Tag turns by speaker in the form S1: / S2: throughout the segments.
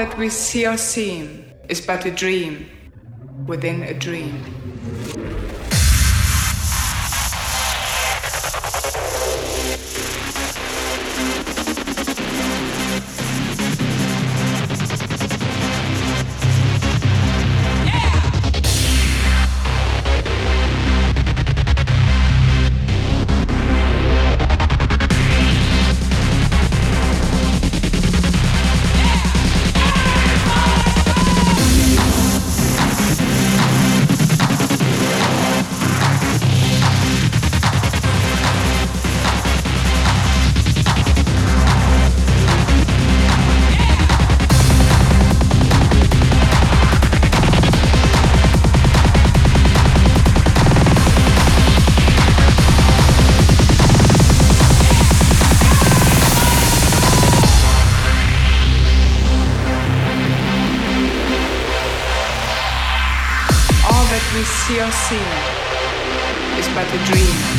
S1: that we see or seem is but a dream within a dream.
S2: a dream.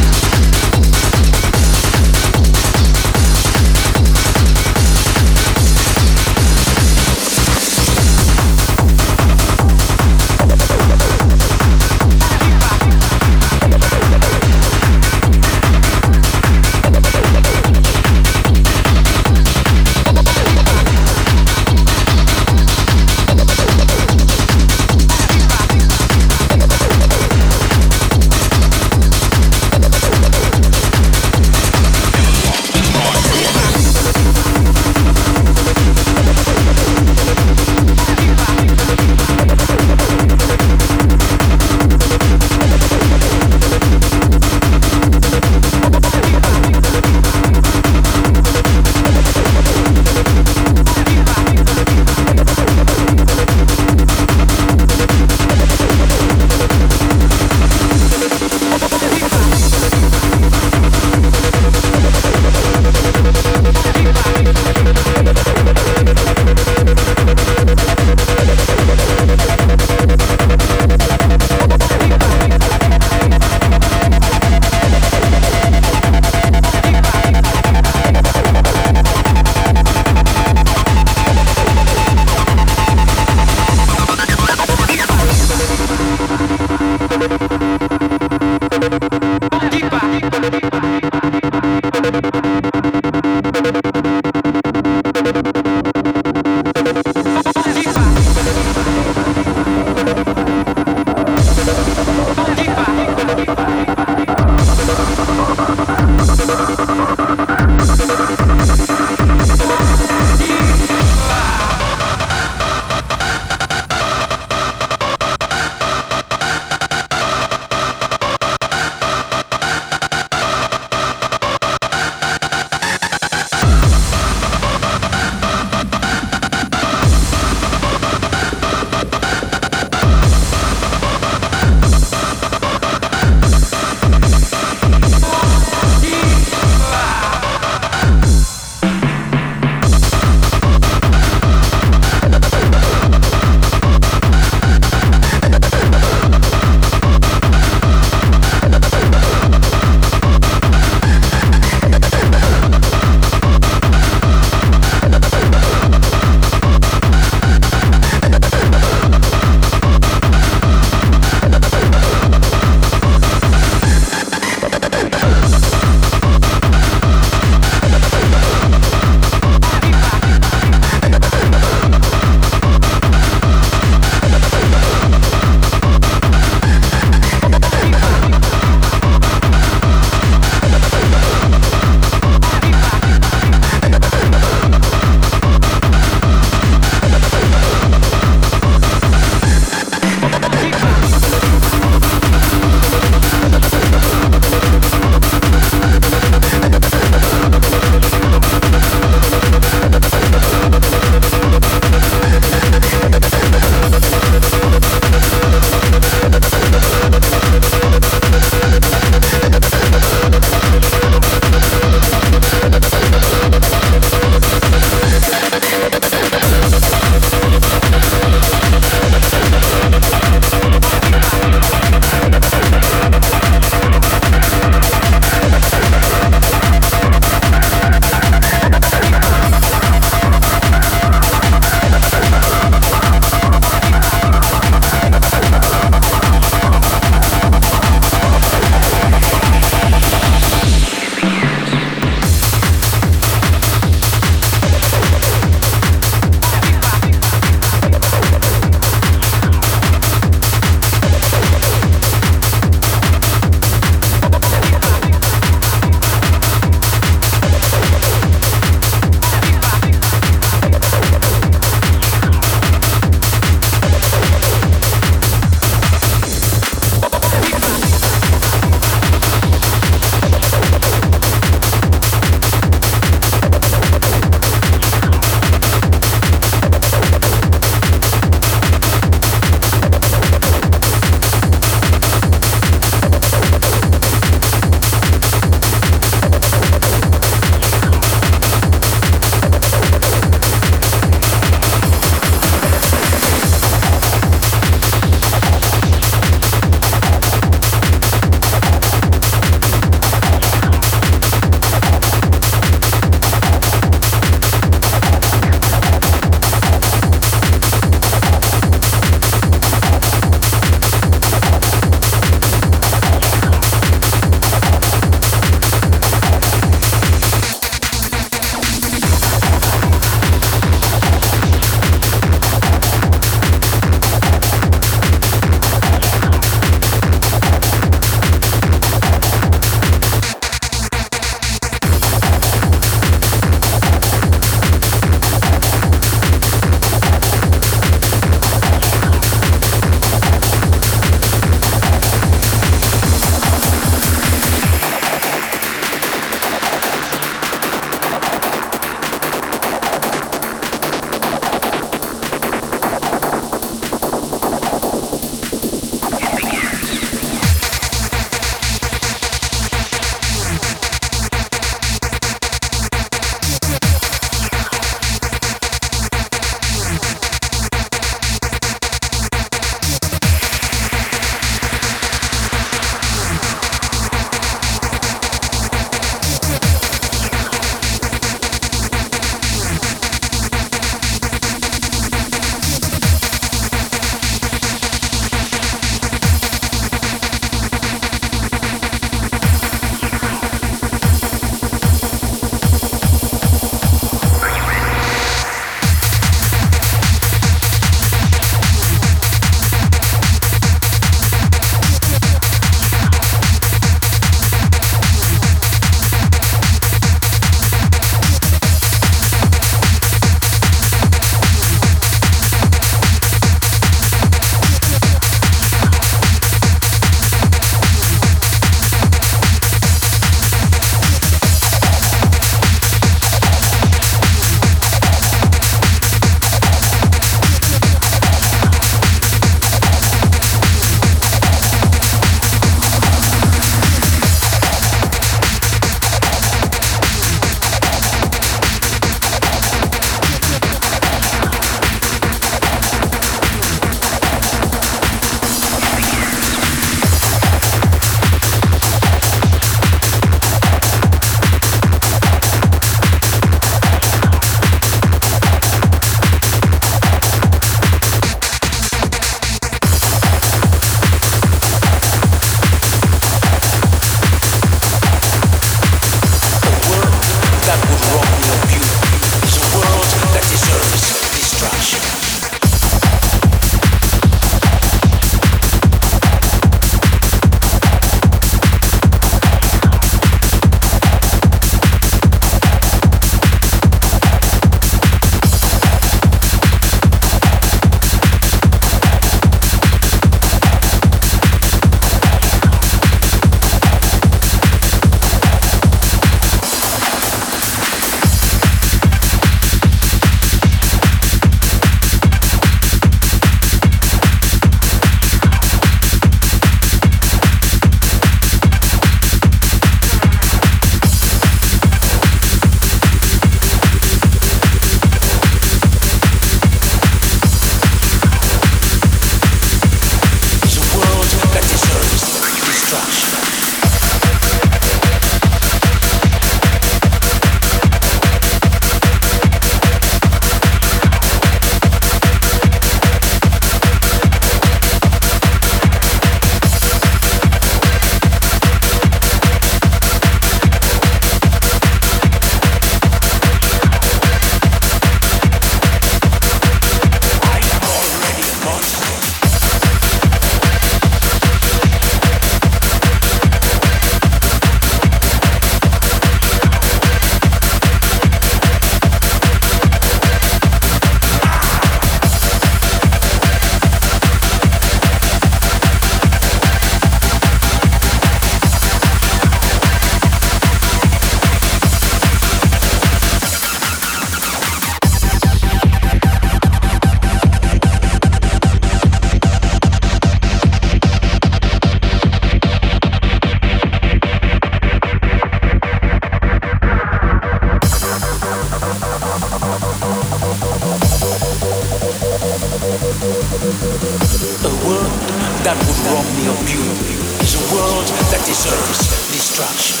S2: That deserves destruction.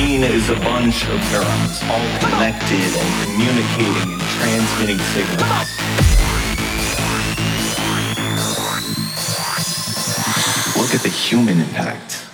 S3: Brain is a bunch of neurons, all connected and communicating and transmitting signals. Look at the human impact.